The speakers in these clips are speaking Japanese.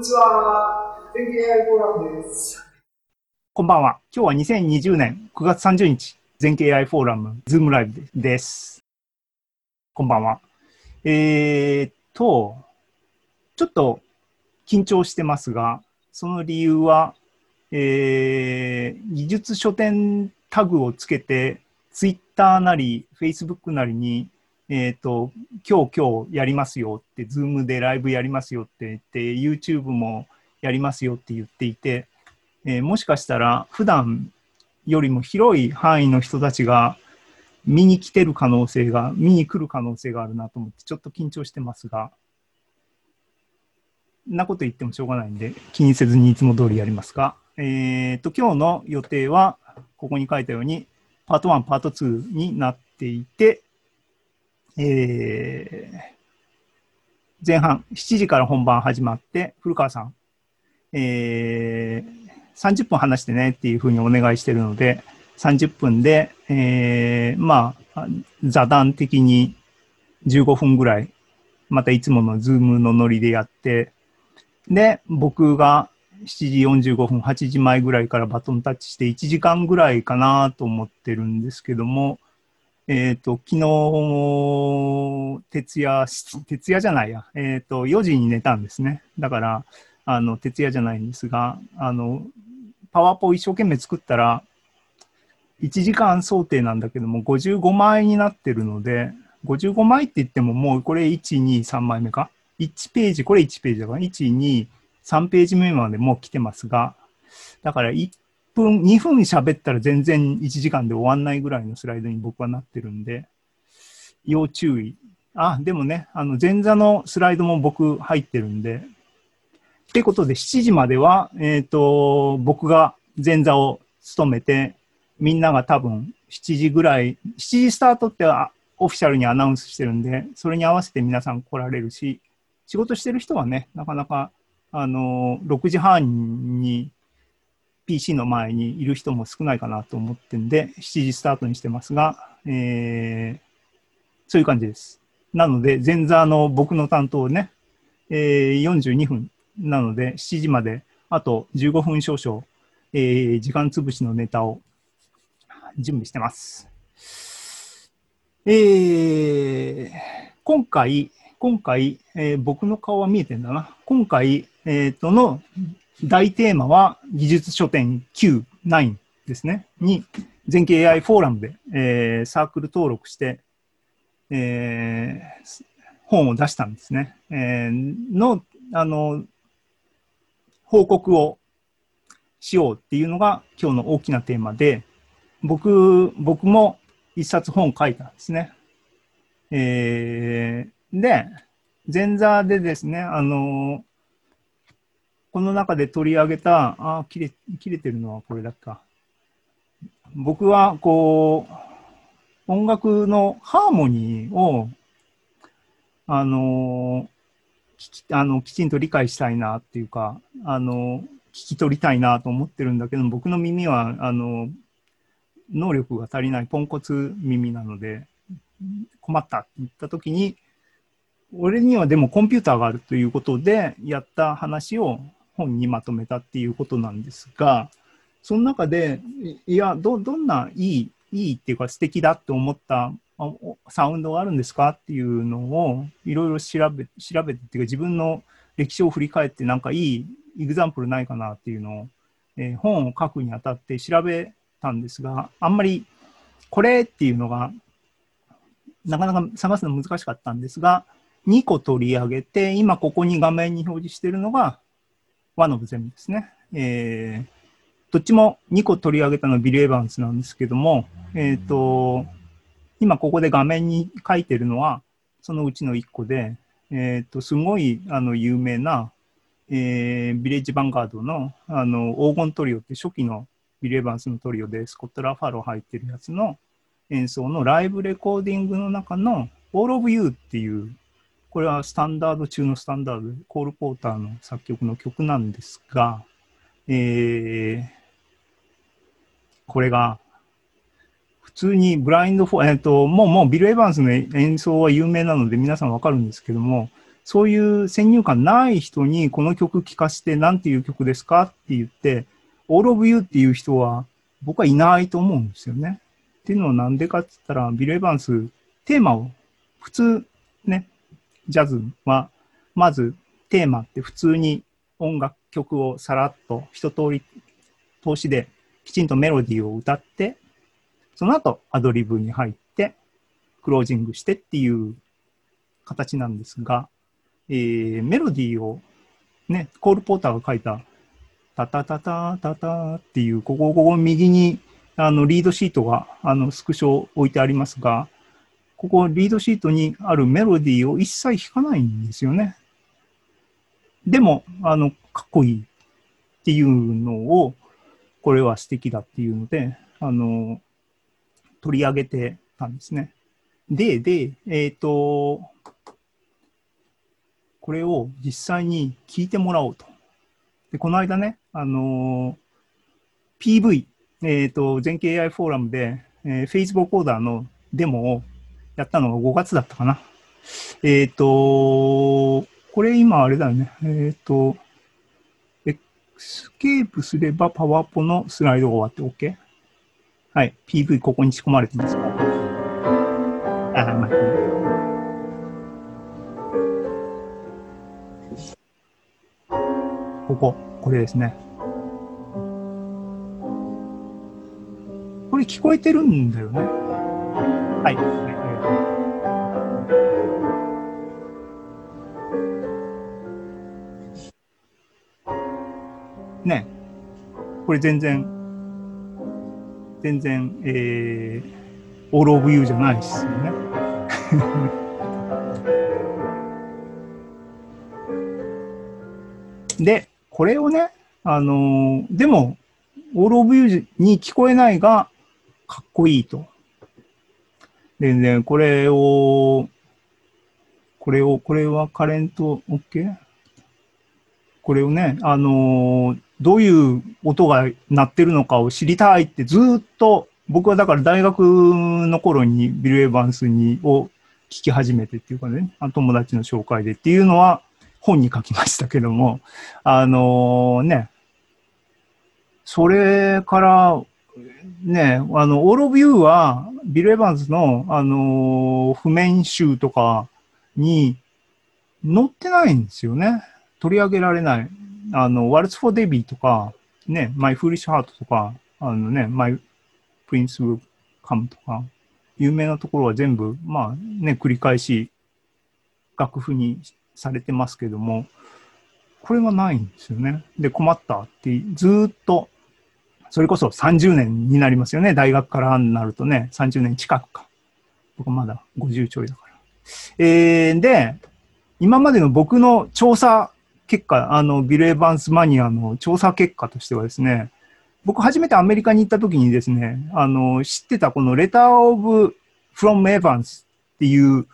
にちは。電気 AI フォーラムです。こんばんは。今日は2020年9月30日、全景 AI フォーラム、ズームライブです。こんばんは。えー、っと、ちょっと緊張してますが、その理由は、えー、技術書店タグをつけて、ツイッターなり、フェイスブックなりに、えっ、ー、と、今日今日やりますよって、ズームでライブやりますよって言って、YouTube もやりますよって言っていて、えー、もしかしたら普段よりも広い範囲の人たちが見に来てる可能性が、見に来る可能性があるなと思って、ちょっと緊張してますが、なこと言ってもしょうがないんで、気にせずにいつも通りやりますが、えっ、ー、と、今日の予定は、ここに書いたように、パート1、パート2になっていて、えー、前半7時から本番始まって、古川さん、えー、30分話してねっていうふうにお願いしてるので、30分で、えー、まあ、座談的に15分ぐらい、またいつものズームのノリでやって、で、僕が7時45分、8時前ぐらいからバトンタッチして1時間ぐらいかなと思ってるんですけども、えっ、ー、と、昨日、徹夜、徹夜じゃないや、えっ、ー、と、4時に寝たんですね。だから、あの、徹夜じゃないんですが、あの、パワーポを一生懸命作ったら、1時間想定なんだけども、55枚になってるので、55枚って言ってももうこれ1、2、3枚目か ?1 ページ、これ1ページだから、1、2、3ページ目までもう来てますが、だから1分、2分喋ったら全然1時間で終わんないぐらいのスライドに僕はなってるんで、要注意。あ、でもね、あの前座のスライドも僕入ってるんで、ってことで7時までは、えっ、ー、と、僕が前座を務めて、みんなが多分7時ぐらい、7時スタートってオフィシャルにアナウンスしてるんで、それに合わせて皆さん来られるし、仕事してる人はね、なかなか、あの、6時半に PC の前にいる人も少ないかなと思ってんで、7時スタートにしてますが、えー、そういう感じです。なので、前座の僕の担当ね、えー、42分なので、7時まであと15分少々、えー、時間潰しのネタを準備してます。えー、今回、今回、えー、僕の顔は見えてんだな。今回、え、ー、との大テーマは技術書店 Q9 ですね。に、全景 AI フォーラムで、えー、サークル登録して、えー、本を出したんですね。えー、の、あの、報告をしようっていうのが今日の大きなテーマで、僕、僕も一冊本書いたんですね。えー、で、前座でですね、あのこの中で取り上げた、あ、切れ、切れてるのはこれだった。僕は、こう、音楽のハーモニーを、あのきあのきちんと理解したいなっていうか、あの聞き取りたいなと思ってるんだけど、僕の耳は、あの能力が足りないポンコツ耳なので、困ったって言った時に、俺にはでもコンピューターがあるということでやった話を本にまとめたっていうことなんですが、その中で、いや、ど、どんないい、いいっていうか素敵だって思ったサウンドがあるんですかっていうのをいろいろ調べ、調べてっていうか自分の歴史を振り返ってなんかいいエグザンプルないかなっていうのを、えー、本を書くにあたって調べたんですが、あんまりこれっていうのがなかなか探すの難しかったんですが、2個取り上げて、今ここに画面に表示しているのがワノブゼミですね。えー、どっちも2個取り上げたのはビル・エヴァンスなんですけども、えっ、ー、と、今ここで画面に書いてるのは、そのうちの1個で、えっ、ー、と、すごいあの有名な、えー、ビレッジ・ヴァンガードのあの黄金トリオって初期のビル・エヴァンスのトリオでスコット・ラファロー入ってるやつの演奏のライブレコーディングの中の All of You っていうこれはスタンダード中のスタンダード、コール・ポーターの作曲の曲なんですが、えー、これが、普通にブラインドフォー、えっ、ー、と、もう、もうビル・エヴァンスの演奏は有名なので皆さんわかるんですけども、そういう先入観ない人にこの曲聴かせて何ていう曲ですかって言って、All of You っていう人は僕はいないと思うんですよね。っていうのはなんでかって言ったら、ビル・エヴァンス、テーマを、普通ね、ジャズは、まずテーマって普通に音楽曲をさらっと一通り通しできちんとメロディーを歌って、その後アドリブに入って、クロージングしてっていう形なんですが、えーメロディーをね、コール・ポーターが書いた、タタタタタタっていう、ここ、ここ右にあのリードシートがあのスクショ置いてありますが、ここリードシートにあるメロディーを一切弾かないんですよね。でも、あの、かっこいいっていうのを、これは素敵だっていうので、あの、取り上げてたんですね。で、で、えっ、と、これを実際に聞いてもらおうと。で、この間ね、あの PV、えっ、と、全景 AI フォーラムで、えー、 phase vocoder のデモをやったのが5月だったかな。えっ、と、これ今あれだよね。えっ、と、エスケープすればパワポのスライドが終わって OK? はい。PV ここに仕込まれてますから。あ、まあ、ここ、これですね。これ聞こえてるんだよね。はい。ねこれ全然、全然、えー、オールオブユーじゃないですよね。で、これをね、あのーでも、オールオブユーに聞こえないが、かっこいいと。でね、これを、これを、これはカレント OK? これをね、あのーどういう音が鳴ってるのかを知りたいってずっと、僕はだから大学の頃にビル・エヴァンスにを聞き始めてっていうかね、友達の紹介でっていうのは本に書きましたけども、あのね、それから、ね、あの、オール・オブ・ユーは、ビル・エヴァンスの、あの譜面集とかに載ってないんですよね。取り上げられない。あの、ワルツ・フォー・デビーとか、ね、マイ・フーリッシュ・ハートとか、あのね、マイ・プリンス・カムとか、有名なところは全部、まあね、繰り返し楽譜にされてますけども、これがないんですよね。で、困ったって、ずっと、それこそ30年になりますよね。大学からになるとね、30年近くか。僕まだ50ちょいだから。えー、で、今までの僕の調査結果、あの、ビル・エヴァンスマニアの調査結果としてはですね、僕初めてアメリカに行った時にですね、あの、知ってたこのレター・オブ・フロム・エヴァンスっていう、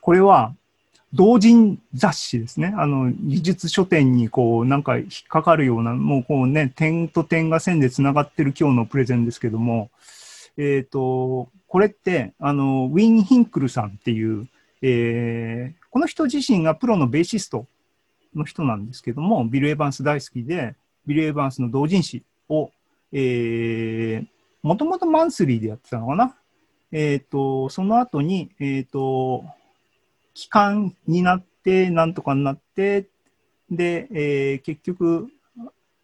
これは同人雑誌ですね。あの、技術書店にこう、なんか引っかかるような、もうこうね、点と点が線で繋がってる今日のプレゼンですけども、えっ、と、これって、あの、ウィン・ヒンクルさんっていう、えーこの人自身がプロのベーシストの人なんですけども、ビル・エヴァンス大好きで、ビル・エヴァンスの同人誌を、えー、もともとマンスリーでやってたのかな？えっ、と、その後に、えっ、と、期間になって、なんとかになって、で、えー結局、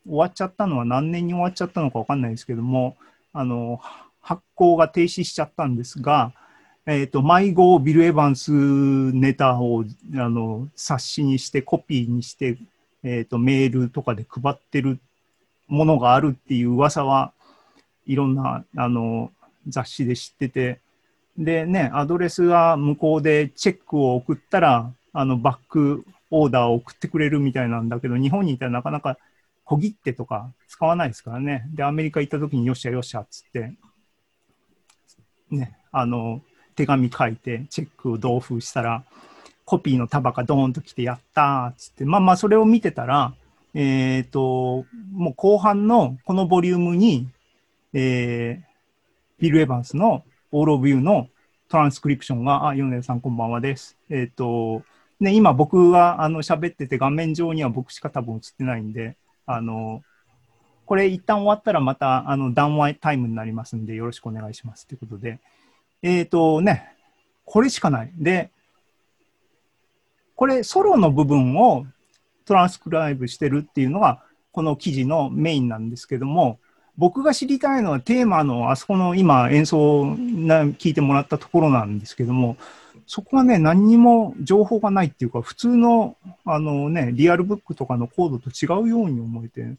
終わっちゃったのは何年に終わっちゃったのかわかんないですけども、あの、発行が停止しちゃったんですが、えっ、と、迷子ビル・エヴァンスネタを、あの、冊子にして、コピーにして、えっ、と、メールとかで配ってるものがあるっていう噂はいろんな、あの、雑誌で知ってて、でね、アドレスが向こうでチェックを送ったら、あの、バックオーダーを送ってくれるみたいなんだけど、日本にいたらなかなか小切手とか使わないですからね。で、アメリカ行った時によっしゃよっしゃっつって、ね、あの、手紙書いてチェックを同封したら、コピーの束がドーンと来てやったーっつって、まあまあそれを見てたら、えっ、と、もう後半のこのボリュームに、えービル・エヴァンスのオール・オブ・ユーのトランスクリプションが、あ、ヨネさんこんばんはです。えっ、と、ね、今僕があの喋ってて画面上には僕しか多分映ってないんで、あの、これ一旦終わったらまたあの談話タイムになりますんでよろしくお願いしますということで、えっ、ー、とね、これしかない。で、これソロの部分をトランスクライブしてるっていうのがこの記事のメインなんですけども、僕が知りたいのはテーマのあそこの今演奏な聞いてもらったところなんですけども、そこはね、何にも情報がないっていうか、普通のあのね、リアルブックとかのコードと違うように思えて、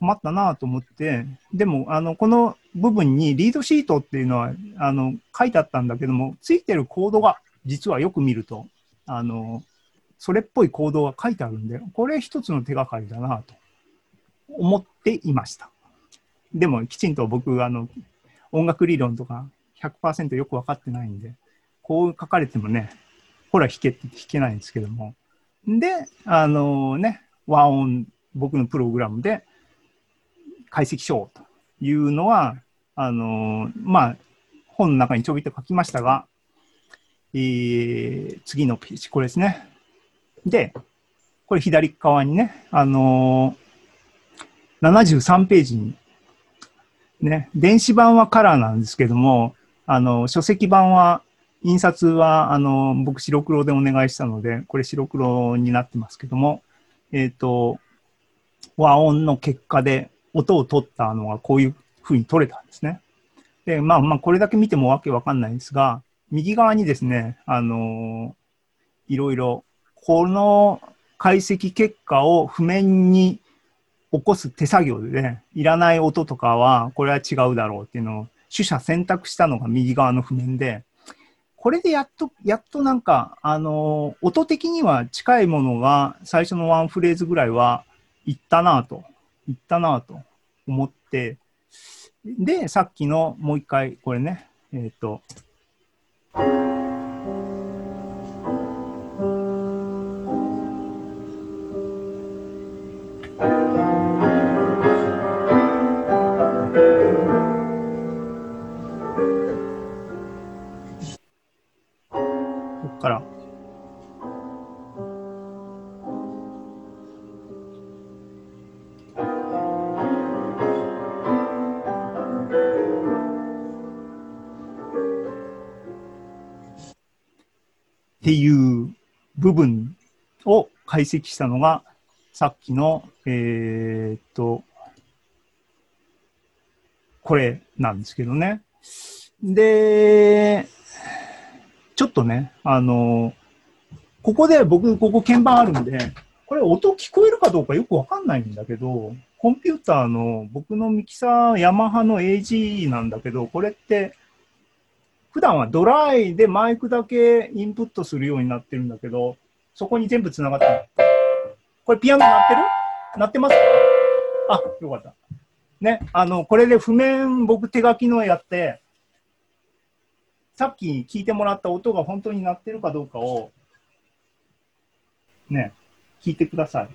困ったなと思って、でも、あの、この部分にリードシートっていうのは、あの、書いてあったんだけども、ついてるコードが、実はよく見ると、あの、それっぽいコードが書いてあるんで、これ一つの手がかりだなと思っていました。でも、きちんと僕、あの、音楽理論とか100%よく分かってないんで、こう書かれてもね、ほら弾けって弾けないんですけども。で、あのね、和音、僕のプログラムで、解析しようというのは、あのまあ、本の中にちょびっと書きましたが、えー、次のページ、これですね。で、これ左側にね、あのー、73ページに、ね、電子版はカラーなんですけども、あの、書籍版は、印刷は、あの、僕白黒でお願いしたので、これ白黒になってますけども、えっ、と、和音の結果で音を取ったのがこういうふうに取れたんですね。で、まあまあ、これだけ見てもわけわかんないんですが、右側にですね、あのー、いろいろ、この解析結果を譜面に起こす手作業でね、いらない音とかは、これは違うだろうっていうのを、取捨選択したのが右側の譜面で、これでやっと、やっとなんか、あのー、音的には近いものが、最初のワンフレーズぐらいはいったなといったなと思って、で、さっきのもう一回、これね、えっ、ー、と、っていう部分を解析したのが、さっきの、えー、っと、これなんですけどね。で、ちょっとね、あの、ここで僕、ここ鍵盤あるんで、これ音聞こえるかどうかよくわかんないんだけど、コンピューターの僕のミキサーヤマハの AG なんだけど、これって普段はドライでマイクだけインプットするようになってるんだけど、そこに全部つながってる。これピアノ鳴ってる？鳴ってますか？あ、よかった。ね、あの、これで譜面僕手書きのやって、さっき聞いてもらった音が本当に鳴ってるかどうかを、ね、聞いてください。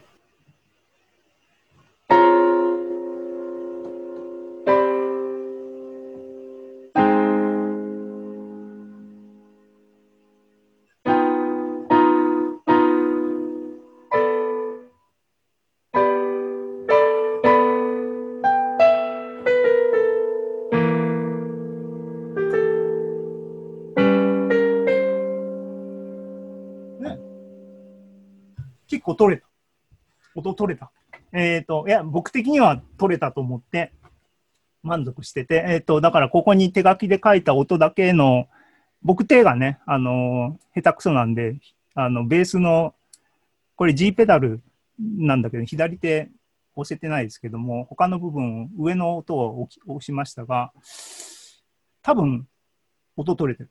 構取れた。音取れた。えっ、ー、と、いや、僕的には取れたと思って満足してて、えっ、ー、と、だからここに手書きで書いた音だけの、僕手がね、あの、下手くそなんで、あの、ベースの、これ G ペダルなんだけど、左手押せてないですけども、他の部分、上の音を押しましたが、多分、音取れてる。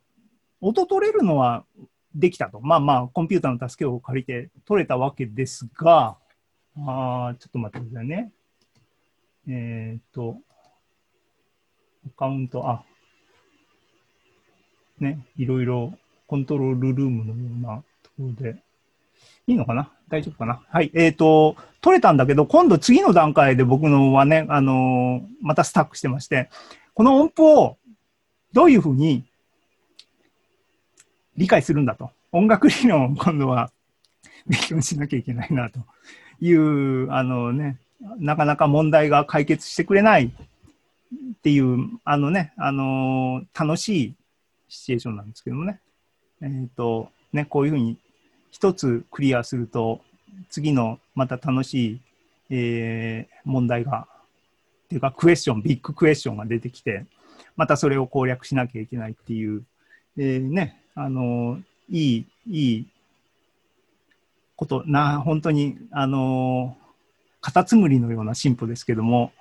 音取れるのはできたと。まあまあ、コンピューターの助けを借りて取れたわけですが、あちょっと待ってくださいね。えっ、ー、と、アカウント、あ、ね、いろいろコントロールルームのようなところで、いいのかな？大丈夫かな？はい。えっ、ー、と、取れたんだけど、今度次の段階で僕のはね、あのー、またスタックしてまして、この音符をどういうふうに理解するんだと。音楽理論を今度は 勉強しなきゃいけないなという、あのね、なかなか問題が解決してくれないっていう、あのね、あの楽しいシチュエーションなんですけどもね。えっ、と、ね、こういうふうに一つクリアすると、次のまた楽しい、えー問題が、っていうかクエスチョン、ビッグクエスチョンが出てきて、またそれを攻略しなきゃいけないっていう、えーね、あのいい、いいこと、な、本当に、あのカタツムリのような進歩ですけども、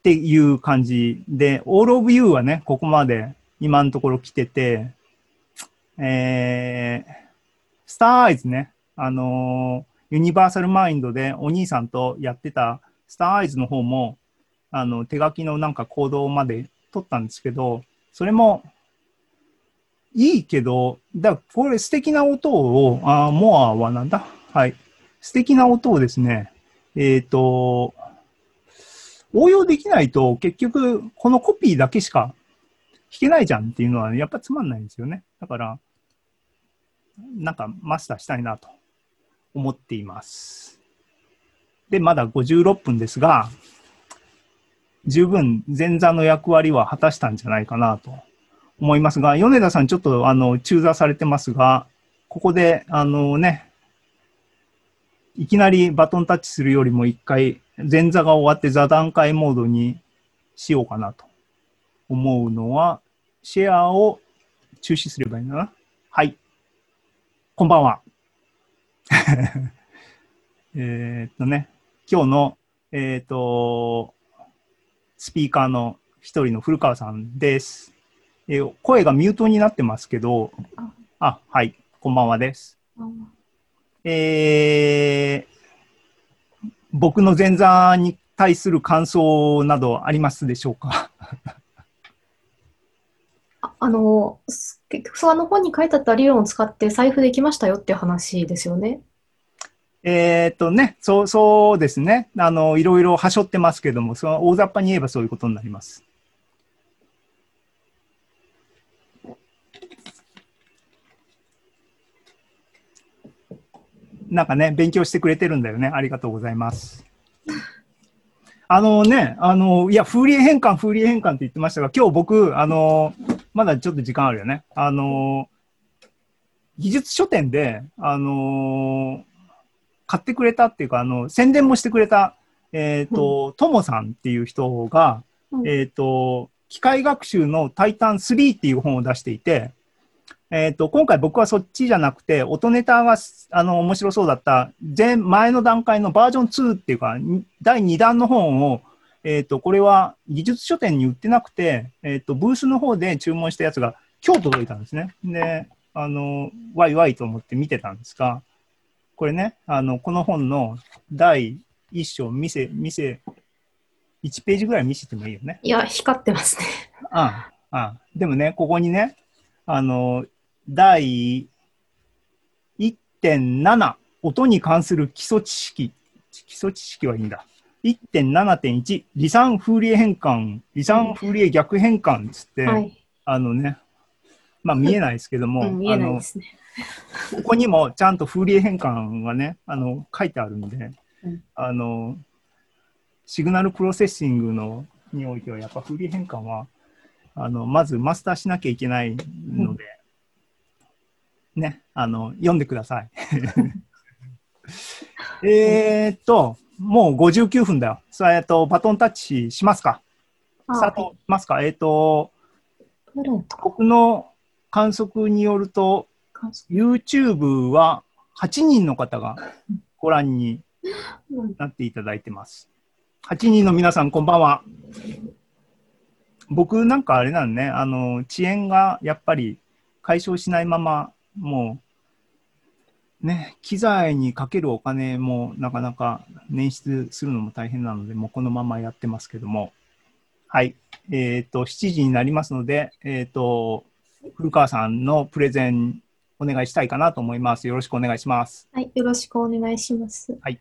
っていう感じで、オールオブユーはね、ここまで今のところ来てて、えー、スターアイズね、あのユニバーサルマインドでお兄さんとやってたスターアイズの方も、あの、手書きのなんか行動まで取ったんですけど、それもいいけど、だこれ素敵な音を、あーモアはなんだ？はい。素敵な音をですね、えっ、と、応用できないと結局このコピーだけしか弾けないじゃんっていうのはやっぱつまんないんですよね。だから、なんかマスターしたいなと思っています。で、まだ56分ですが、十分前座の役割は果たしたんじゃないかなと思いますが、米田さんちょっとあの中座されてますが、ここであのね、いきなりバトンタッチするよりも一回前座が終わって座談会モードにしようかなと思うのは、シェアを中止すればいいんだな。はい。こんばんは。えっとね、今日の、えーっと、スピーカーの一人の古川さんです。えー声がミュートになってますけど、あ、はい、こんばんはです。えー僕の前座に対する感想などありますでしょうか？ああの、す結局、その本に書いてあった理論を使って財布できましたよって話ですよね。えーっとね、そう、そうですね。あの、いろいろはしょってますけども、その大雑把に言えばそういうことになります。なんかね、勉強してくれてるんだよね。ありがとうございます。あのね、あの、いや、フーリエ変換、フーリエ変換って言ってましたが、今日僕、あの、まだちょっと時間あるよね。あの、技術書店で、あの買ってくれたっていうか、あの、宣伝もしてくれた、えっ、と、ともさんっていう人が、うんえっ、と、機械学習のタイタン3っていう本を出していて、えっ、と、今回僕はそっちじゃなくて、音ネタが、あの、面白そうだった、前、前の段階のバージョン2っていうか、に第2弾の本を、えっ、と、これは技術書店に売ってなくて、えっ、と、ブースの方で注文したやつが今日届いたんですね。で、あの、ワイワイと思って見てたんですが、これね、あの、この本の第一章見せ、見せ、1ページぐらい見せてもいいよね。いや、光ってますね。ああ、ああでもね、ここにね、あの、第1.7、音に関する基礎知識、基礎知識はいいんだ。1.7.1、離散フーリエ変換、離散フーリエ逆変換つって、はい。あのね、まあ見えないですけども、うん、あの。ここにもちゃんとフーリエ変換がね、あの書いてあるんで、うんあの、シグナルプロセッシングのにおいては、やっぱフーリエ変換は、あの、まずマスターしなきゃいけないので、ね、あの、読んでください。えーっと、もう59分だよ。さあ、えっと、バトンタッチしますか？あスタートしますか？えーっと、僕の観測によると、YouTube は8人の方がご覧にうんなっていただいてます。8人の皆さん、こんばんは。僕なんかあれなんね、あの、遅延がやっぱり解消しないまま、もう、ね、機材にかけるお金もなかなか捻出するのも大変なので、もうこのままやってますけども。はい。えっ、と、7時になりますので、えっ、と、古川さんのプレゼンお願いしたいかなと思います。よろしくお願いします。はい、よろしくお願いします。はい